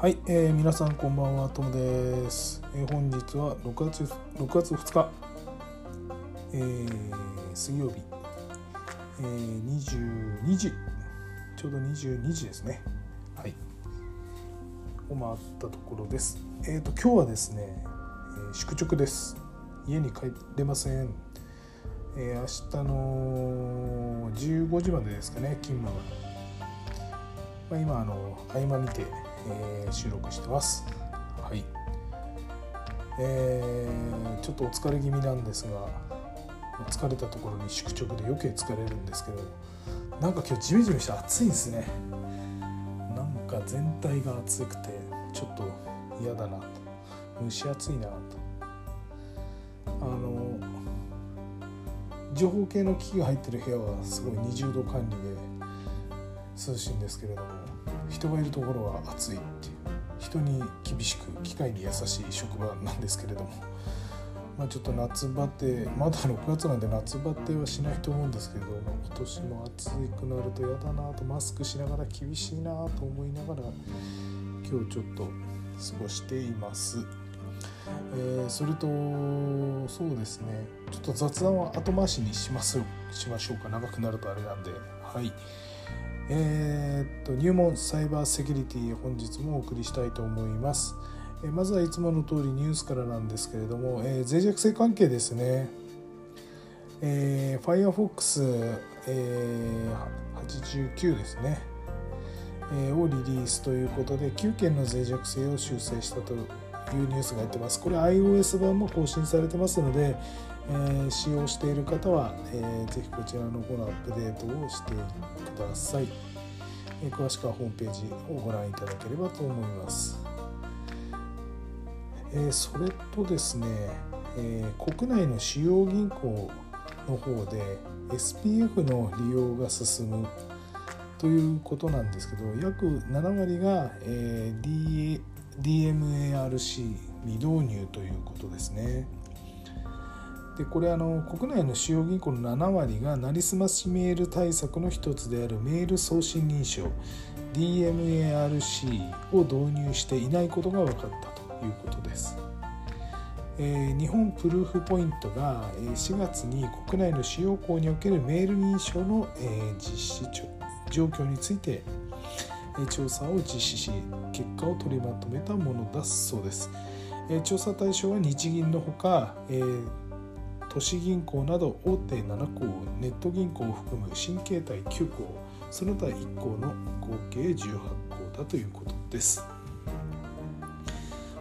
はい、えー、皆さんこんばんは、ともです。えー、本日は6月 ,6 月2日、えー、水曜日、えー、22時、ちょうど22時ですね。はい。を回ったところです。えっ、ー、と、今日はですね、えー、宿直です。家に帰れません。えー、明日の15時までですかね、勤務が。まあ、今あの合間見て、えー、収録してます。はい。えー、ちょっとお疲れ気味なんですが、疲れたところに宿直で余計疲れるんですけど、なんか今日ジメジメして暑いんですね。なんか全体が暑くてちょっと嫌だなと、蒸し暑いなと。あの情報系の機器が入ってる部屋はすごい20度管理で。涼しいんですけれども人がいるところは暑いっていう。人に厳しく機械に優しい職場なんですけれども、まあ、ちょっと夏バテまだ6月なんで夏バテはしないと思うんですけど今年も暑くなると嫌だなとマスクしながら厳しいなと思いながら今日ちょっと過ごしています。えー、それとそうですね。ちょっと雑談は後回しにしますしましょうか。長くなるとあれなんで。はい。えー、っと入門サイバーセキュリティ本日もお送りしたいと思います。え、まずはいつもの通りニュースからなんですけれども、えー、脆弱性関係ですね。えー、Firefox、えー、89ですね、え、をリリースということで9件の脆弱性を修正したというニュースが入ってます。これ iOS 版も更新されてますので、え、使用している方は、えー、ぜひこちらの方のアップデートをしてください、え、詳しくはホームページをご覧いただければと思います、え、それとですね、え、国内の主要銀行の方で SPF の利用が進むということなんですけど約7割が、えー、DMARC 未導入ということですね。でこれあの国内の主要銀行の7割がなりすましメール対策の一つであるメール送信認証 DMARC を導入していないことが分かったということです。え、日本プルーフポイントが4月に国内の主要校におけるメール認証の、え、実施状況について、調査を実施し結果を取りまとめたものだそうです。え、調査対象は日銀のほか、えー都市銀行など大手7校ネット銀行を含む新形態9校その他1校の合計18校だということです、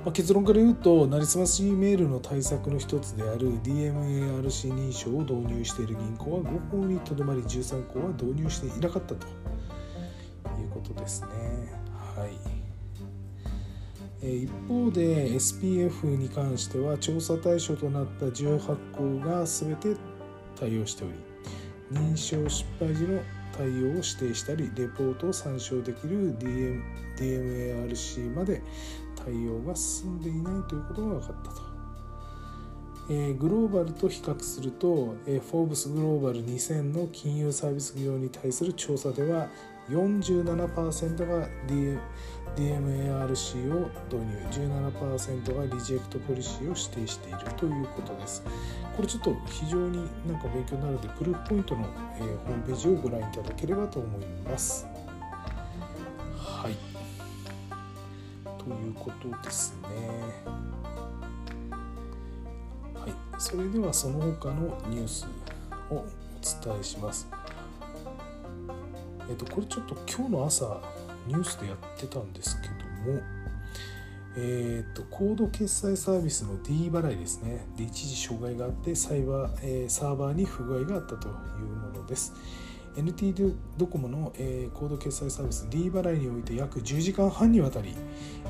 まあ、結論から言うとなりすましメールの対策の一つである DMARC 認証を導入している銀行は5校にとどまり13校は導入していなかったということですね。はい。一方で SPF に関しては調査対象となった18校が全て対応しており認証失敗時の対応を指定したりレポートを参照できる DM DMARC まで対応が進んでいないということが分かったと。え、グローバルと比較すると、えー、フォーブスグローバル2000の金融サービス業に対する調査では47%が DMARC を導入。17%がリジェクトポリシーを指定しているということです。これちょっと非常になんか勉強になるのでプルーフポイントの、えー、ホームページをご覧いただければと思います。はい。ということですね。はい。それではその他のニュースをお伝えします。えっと、これちょっと今日の朝ニュースでやってたんですけども、えっと、コード決済サービスの D 払いですね。で、一時障害があってサイバー、えー、サーバーに不具合があったというものです。NTT ドコモの、えー、コード決済サービス D 払いにおいて約10時間半にわたり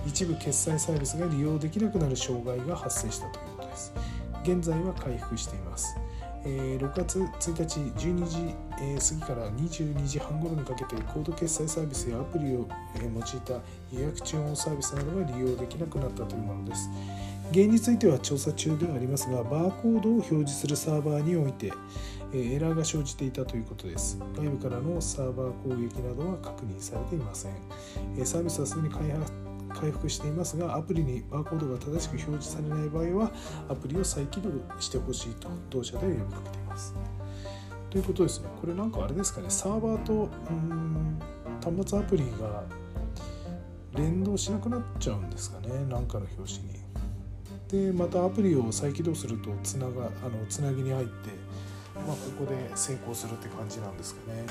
一部決済サービスが利用できなくなる障害が発生したということです。現在は回復しています。え6月1日12時え過ぎから22時半頃にかけてコード決済サービスやアプリをえ用いた予約注文サービスなどが利用できなくなったというものです。原因については調査中ではありますが、バーコードを表示するサーバーにおいてえエラーが生じていたということです。外部からのサーバー攻撃などは確認されていません。えサービスはすでに開発回復していますがアプリにバーコードが正しく表示されない場合はアプリを再起動してほしいと同社で呼びかけています。ということですね。これなんかあれですかね。サーバーとうん端末アプリが連動しなくなっちゃうんですかね。何かの表紙に。でまたアプリを再起動するとつながあのつなぎに入って、まあ、ここで成功するって感じなんですかね。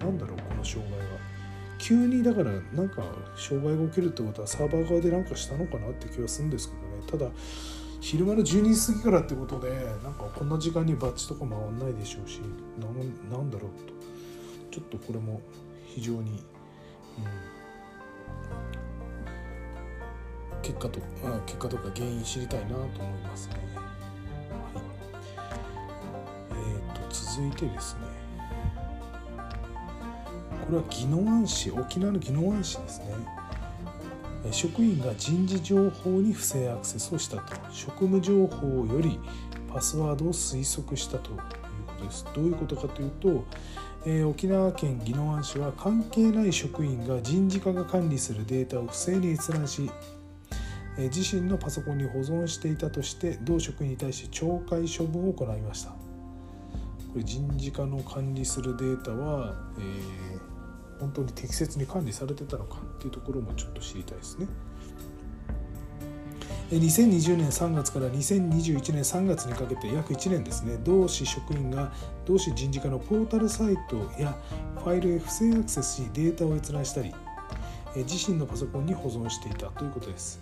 ななんだろうこの障害は。急にだからなんか障害が起きるってことはサーバー側で何かしたのかなって気はするんですけどね。ただ昼間の12時過ぎからってことでなんかこんな時間にバッジとか回んないでしょうしなんだろうと。ちょっとこれも非常に、うん、結果とあ結果とか原因知りたいなと思いますね。はい、えーと、続いてですね。これは宜野湾市沖縄の宜野湾市ですね。職員が人事情報に不正アクセスをしたと。職務情報よりパスワードを推測したということです。どういうことかというと、えー、沖縄県宜野湾市は関係ない職員が人事課が管理するデータを不正に閲覧し自身のパソコンに保存していたとして同職員に対して懲戒処分を行いました。これ人事課の管理するデータは、えー、本当に適切に管理されてたのかっていうところもちょっと知りたいですね。2020年3月から2021年3月にかけて約1年ですね。同市職員が同市人事課のポータルサイトやファイルへ不正アクセスしデータを閲覧したり自身のパソコンに保存していたということです。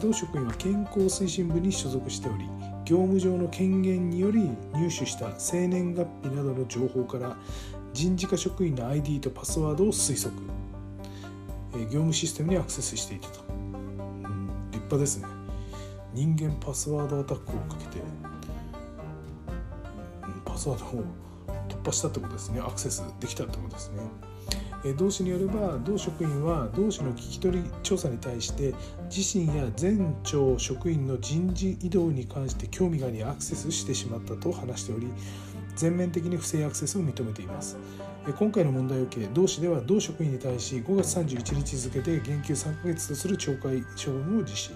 同職員は健康推進部に所属しており業務上の権限により入手した生年月日などの情報から人事課職員の ID とパスワードを推測。業務システムにアクセスしていたと、うん、立派ですね。人間パスワードアタックをかけてパスワードを突破したってことですね。アクセスできたってことですね。同氏によれば同職員は同氏の聞き取り調査に対して自身や全庁職員の人事異動に関して興味がありアクセスしてしまったと話しており全面的に不正アクセスを認めています今回の問題を受け同氏では同職員に対し5月31日付で減給3ヶ月とする懲戒処分を実施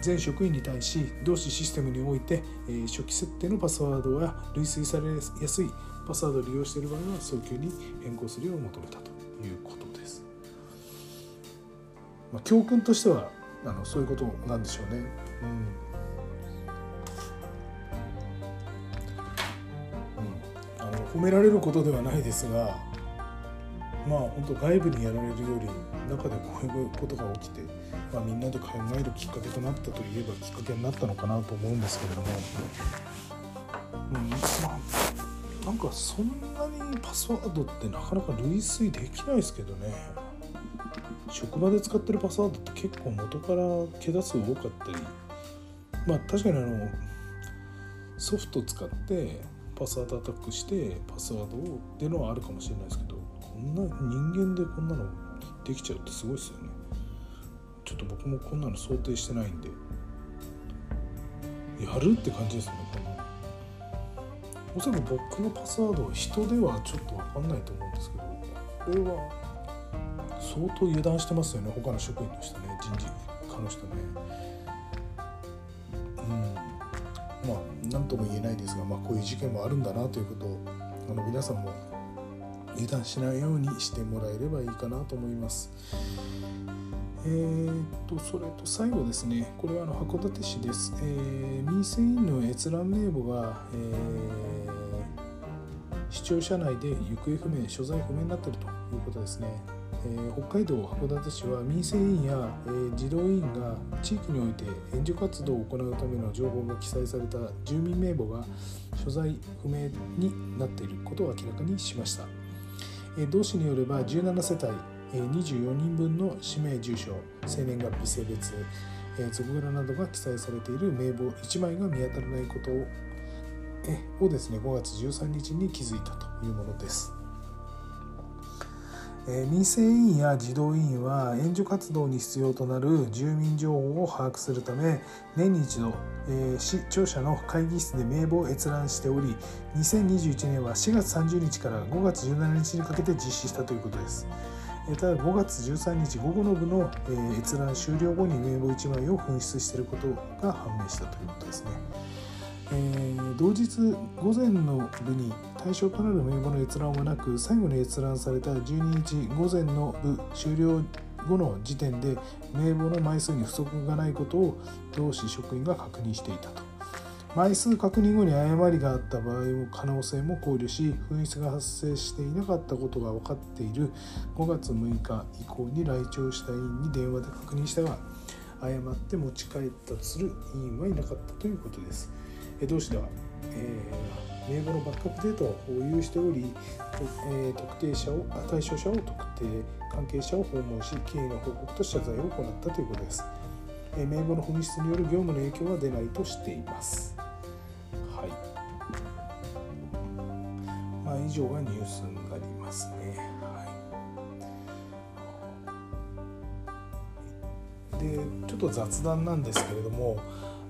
全職員に対し同氏システムにおいて初期設定のパスワードは類推されやすいパスワードを利用している場合は早急に変更するよう求めたということです。まあ、教訓としてはあのそういうことなんでしょうね。うん、褒められることではないですがまあ本当外部にやられるより中でこういうことが起きて、まあ、みんなで考えるきっかけとなったといえばきっかけになったのかなと思うんですけれども、うんまあ、なんかそんなにパスワードってなかなか類推できないですけどね。職場で使ってるパスワードって結構元から桁数多かったり。まあ確かにあのソフト使ってパスワードアタックしてパスワードをっていうのはあるかもしれないですけどこんな人間でこんなのできちゃうってすごいですよね。ちょっと僕もこんなの想定してないんで。やるって感じですねこの。おそらく僕のパスワードは人ではちょっと分かんないと思うんですけどこれは相当油断してますよね他の職員の人ね人事課の人ね。何とも言えないですが、まあ、こういう事件もあるんだなということをあの皆さんも油断しないようにしてもらえればいいかなと思います。えーと、それと最後ですね、これはあの函館市です。えー、民生委員の閲覧名簿が、えー、市庁舎内で行方不明、所在不明になっているということですね。えー、北海道函館市は民生委員や、えー、児童委員が地域において援助活動を行うための情報が記載された住民名簿が所在不明になっていることを明らかにしました。え同市によれば17世帯24人分の氏名住所生年月日性別え俗柄などが記載されている名簿1枚が見当たらないことををですね5月13日に気づいたというものです。え民生委員や児童委員は援助活動に必要となる住民情報を把握するため年に一度、市庁舎の会議室で名簿を閲覧しており2021年は4月30日から5月17日にかけて実施したということですただ5月13日午後の部の閲覧終了後に名簿1枚を紛失していることが判明したということですね。えー、同日午前の部に対象となる名簿の閲覧はなく最後に閲覧された12日午前の部終了後の時点で名簿の枚数に不足がないことを同市職員が確認していたと枚数確認後に誤りがあった場合の可能性も考慮し紛失が発生していなかったことが分かっている5月6日以降に来庁した委員に電話で確認したが誤って持ち帰ったとする委員はいなかったということです。同市では、えー、名簿のバックアップデータを保有しており、えー、特定者を対象者を特定関係者を訪問し経緯の報告と謝罪を行ったということです。えー、名簿の紛失による業務の影響は出ないとしています。はい。まあ以上がニュースになりますね。はい。でちょっと雑談なんですけれども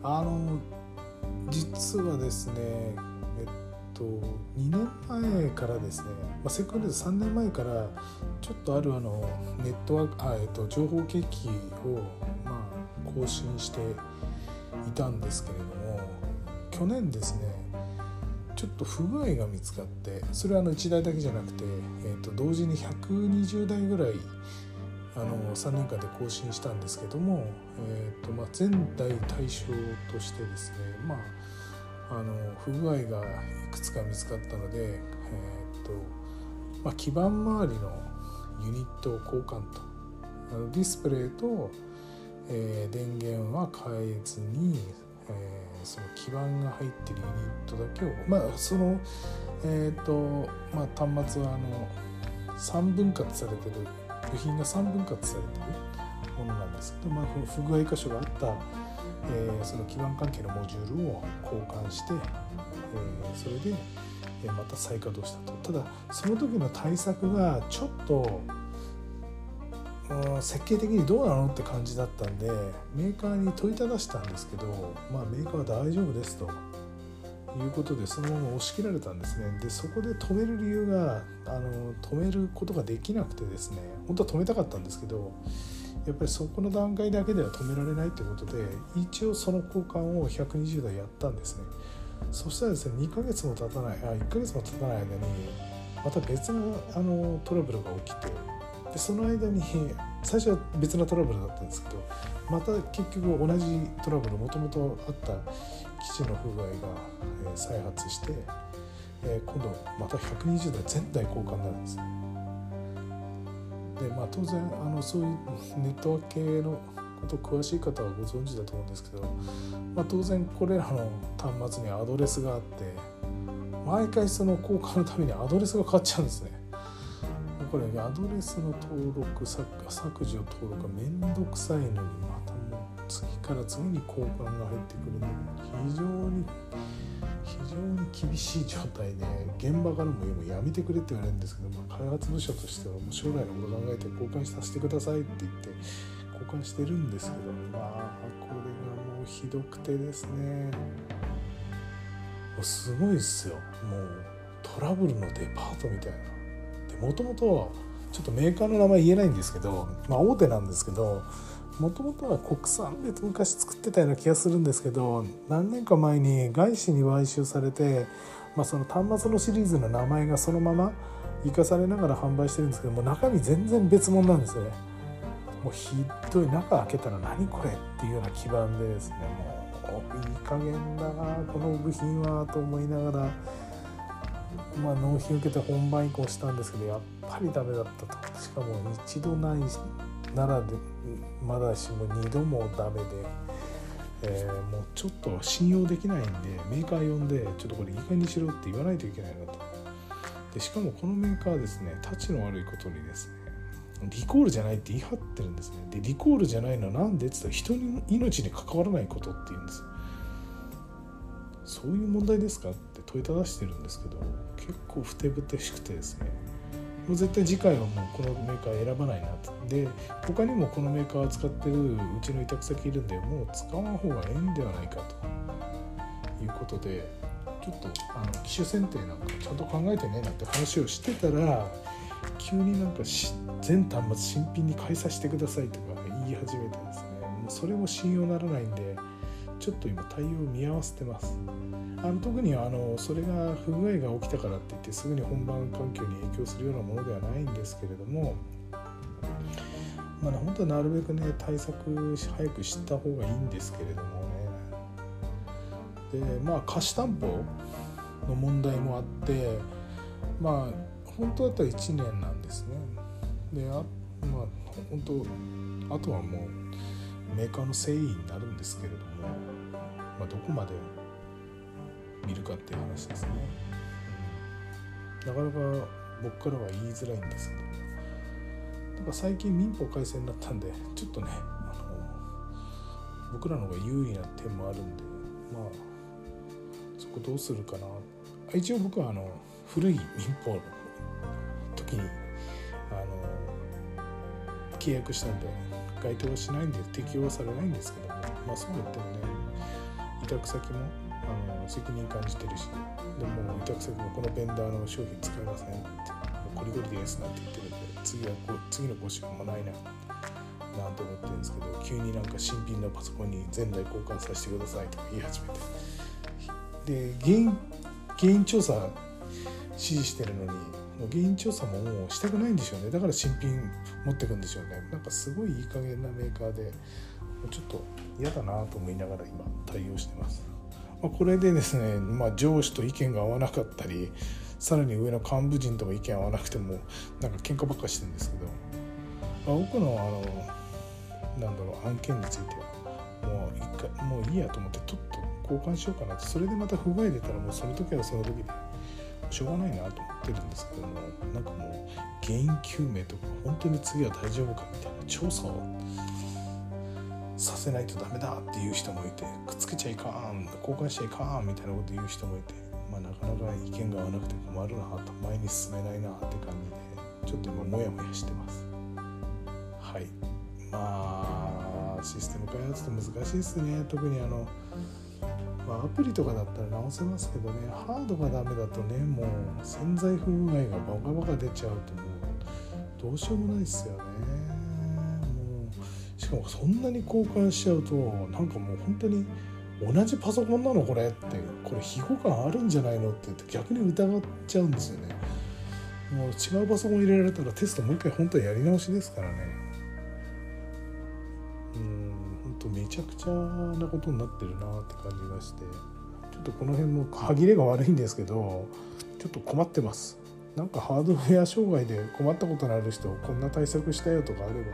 あの実はですねえっと2年前からですね、まあ、セクレー3年前からちょっとあるあのネットワークあ、えっと、情報機器を、まあ、更新していたんですけれども去年ですねちょっと不具合が見つかってそれはあの1台だけじゃなくて、えー、と同時に120台ぐらいあの3年間で更新したんですけども、えーとまあ、前代対象としてですね、まあ、あの不具合がいくつか見つかったので、えーとまあ、基板周りのユニットを交換とあのディスプレイと、えー、電源は変えずに、えー、その基板が入ってるユニットだけをまあそのえっ、ー、とまあ端末はあの3分割されてる部品が3分割されてるものなんですけど、まあ、不具合箇所があった、えー、その基板関係のモジュールを交換して、えー、それでまた再稼働したと。ただその時の対策がちょっと設計的にどうなのって感じだったんでメーカーに問いただしたんですけど、まあ、メーカーは大丈夫ですと。いうことでそのまま押し切られたんですね。でそこで止める理由があの止めることができなくてですね本当は止めたかったんですけどやっぱりそこの段階だけでは止められないということで一応その交換を120台やったんですね。そしたらですね2ヶ月も経たないあ1ヶ月も経たない間にまた別のあのトラブルが起きてでその間に最初は別のトラブルだったんですけどまた結局同じトラブルもともとあった基地の不具合が、えー、再発して、えー、今度また120台全体交換になるんです。でまあ当然あのそういうネットワーク系のこと詳しい方はご存知だと思うんですけど、まあ、当然これらの端末にアドレスがあって毎回その交換のためにアドレスが変わっちゃうんですね。これアドレスの登録削除登録がめんどくさいのにまた次から次に交換が入ってくるので非常に非常に厳しい状態で現場からもやめてくれって言われるんですけど、まあ、開発部署としてはもう将来のこと考えて交換させてくださいって言って交換してるんですけどまあこれがもうひどくてですねもうすごいっすよもうトラブルのデパートみたいな。でもともとちょっとメーカーの名前言えないんですけど、まあ、大手なんですけどもともとは国産で昔作ってたような気がするんですけど何年か前に外資に買収されて、まあ、その端末のシリーズの名前がそのまま生かされながら販売してるんですけども中身全然別物なんですよね。もうひどい中開けたら何これっていうような基盤でですねもういい加減だなこの部品はと思いながら。まあ、納品受けて本番移行したんですけどやっぱりダメだったとしかも一度ないならでまだしも2度もダメで、えー、もうちょっと信用できないんでメーカー呼んでちょっとこれいい加減にしろって言わないといけないなと。でしかもこのメーカーですねタチの悪いことにですねリコールじゃないって言い張ってるんですね。でリコールじゃないのは何でって言ったら人の命に関わらないことって言うんです。そういう問題ですかって問いただしてるんですけど結構ふてぶてしくてですね。もう絶対次回はもうこのメーカー選ばないなとで他にもこのメーカーを使ってるうちの委託先いるんでもう使わん方がええんではないかということでちょっとあの機種選定なんかちゃんと考えてねなんて話をしてたら急になんか全端末新品に変えさせてくださいとか言い始めてですね。もうそれも信用ならないんでちょっと今対応を見合わせてます。あの特にあのそれが不具合が起きたからって言ってすぐに本番環境に影響するようなものではないんですけれどもまあ、ね、本当はなるべくね対策早く知った方がいいんですけれどもね。でまあ貸し担保の問題もあってまあ本当だったら1年なんですね。であまあ本当あとはもうメーカーの誠意になるんですけれども、まあ、どこまで見るかっていう話ですね、うん、なかなか僕からは言いづらいんですけど。なんか最近民法改正になったんでちょっとねあの僕らの方が有利な点もあるんでまあそこどうするかな。一応僕はあの古い民法の時にあの契約したんで該当はしないんで適用はされないんですけどもまあそう言ってもね委託先もあの責任感じてるしでも委託先もこのベンダーの商品使いませんってゴリゴリですなんて言ってるんで次はこ次の更新もないななんて思ってるんですけど急になんか新品のパソコンに全台交換させてくださいとか言い始めて。で原因原因調査指示してるのにもう原因調査ももうしたくないんでしょうね。だから新品持ってくんでしょうね。なんかすごいいい加減なメーカーでちょっと嫌だなと思いながら今対応してます、まあ、これでですね、まあ、上司と意見が合わなかったりさらに上の幹部陣とも意見合わなくてもなんか喧嘩ばっかしてるんですけど、まあ、僕のあのなんだろう案件についてはもう一回もういいやと思ってとっと交換しようかなと。それでまた不具合出たらもうその時はその時でしょうがないなと思ってるんですけどもなんかもう原因究明とか本当に次は大丈夫かみたいな調査をさせないとダメだっていう人もいてくっつけちゃいかん交換しちゃいかんみたいなこと言う人もいて、まあ、なかなか意見が合わなくて困るなと前に進めないなって感じでちょっと今モヤモヤしてます。はい。まあシステム開発って難しいですね。特にあのまあ、アプリとかだったら直せますけどねハードがダメだとねもう潜在不具合がバカバカ出ちゃうともうどうしようもないですよね。しかもそんなに交換しちゃうとなんかもう本当に同じパソコンなのこれってこれ非互換あるんじゃないのって逆に疑っちゃうんですよね。もう違うパソコン入れられたらテストもう一回本当はやり直しですからね。とめちゃくちゃなことになってるなって感じがして。ちょっとこの辺も歯切れが悪いんですけどちょっと困ってます。なんかハードウェア障害で困ったことのある人こんな対策したよとかあれば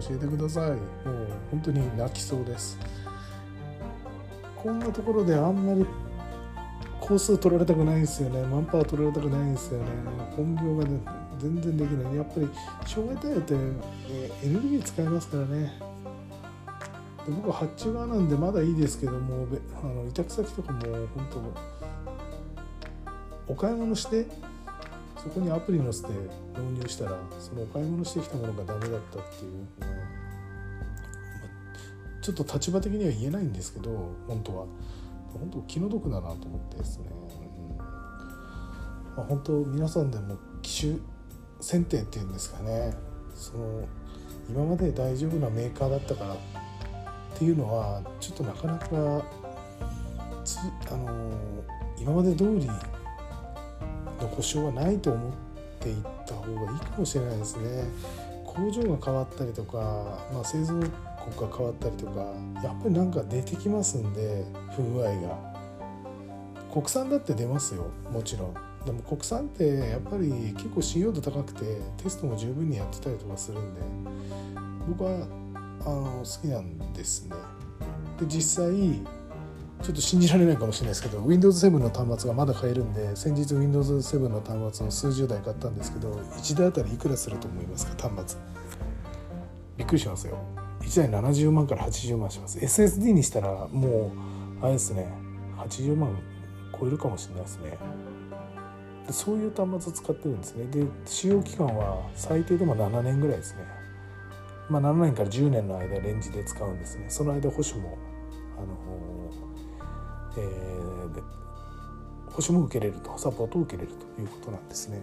教えてください。もう本当に泣きそうです。こんなところであんまり工数取られたくないんですよね。マンパワー取られたくないんですよね。本業が、ね、全然できない。やっぱり障害対応って、エネルギー使いますからね。で僕は発注側なんでまだいいですけどもあの委託先とかも本当お買い物してそこにアプリ載せて導入したらそのお買い物してきたものがダメだったっていう、ちょっと立場的には言えないんですけど本当は。本当気の毒だなと思ってですね、うん。まあ、本当皆さんでも機種選定っていうんですかね。その今まで大丈夫なメーカーだったからっていうのはちょっとなかなかつあの今まで通りの故障はないと思っていった方がいいかもしれないですね。工場が変わったりとか、まあ、製造国が変わったりとかやっぱりなんか出てきますんで不具合が国産だって出ますよもちろんでも国産ってやっぱり結構信用度高くてテストも十分にやってたりとかするんで僕はあの好きなんですね。で実際ちょっと信じられないかもしれないですけど Windows7 の端末がまだ買えるんで先日 Windows7 の端末を数十台買ったんですけど1台あたりいくらすると思いますか端末。びっくりしますよ。1台70万から80万します。SSD にしたらもうあれですね80万超えるかもしれないですね。でそういう端末を使ってるんですね。で使用期間は最低でも7年ぐらいですね。まあ、7年から10年の間レンジで使うんですね。その間保守もあの、えー、保守も受けれるとサポートを受けれるということなんですね。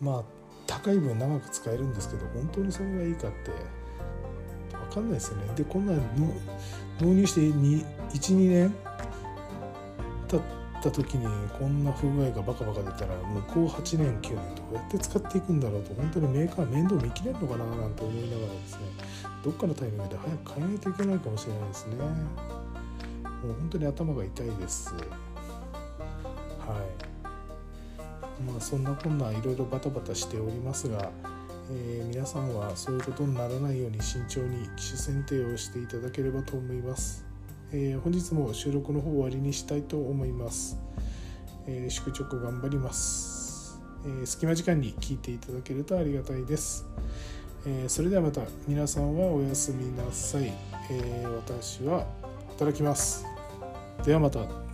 まあ高い分長く使えるんですけど本当にそれがいいかって分かんないですよね。でこんなの納入して12年経った時にこんな不具合がバカバカ出たら向こう8年9年どうやって使っていくんだろうと本当にメーカー面倒見きれるのかななんて思いながらですね。どっかのタイミングで早く変えないといけないかもしれないですねもう本当に頭が痛いですはいまあそんなこんないろいろバタバタしておりますがえー、皆さんはそういうことにならないように慎重に機種選定をしていただければと思います。えー、本日も収録の方終わりにしたいと思います。えー、宿直頑張ります、え、隙間時間に聞いていただけるとありがたいです。えそれではまた皆さんはおやすみなさい。え私は働きます。ではまた。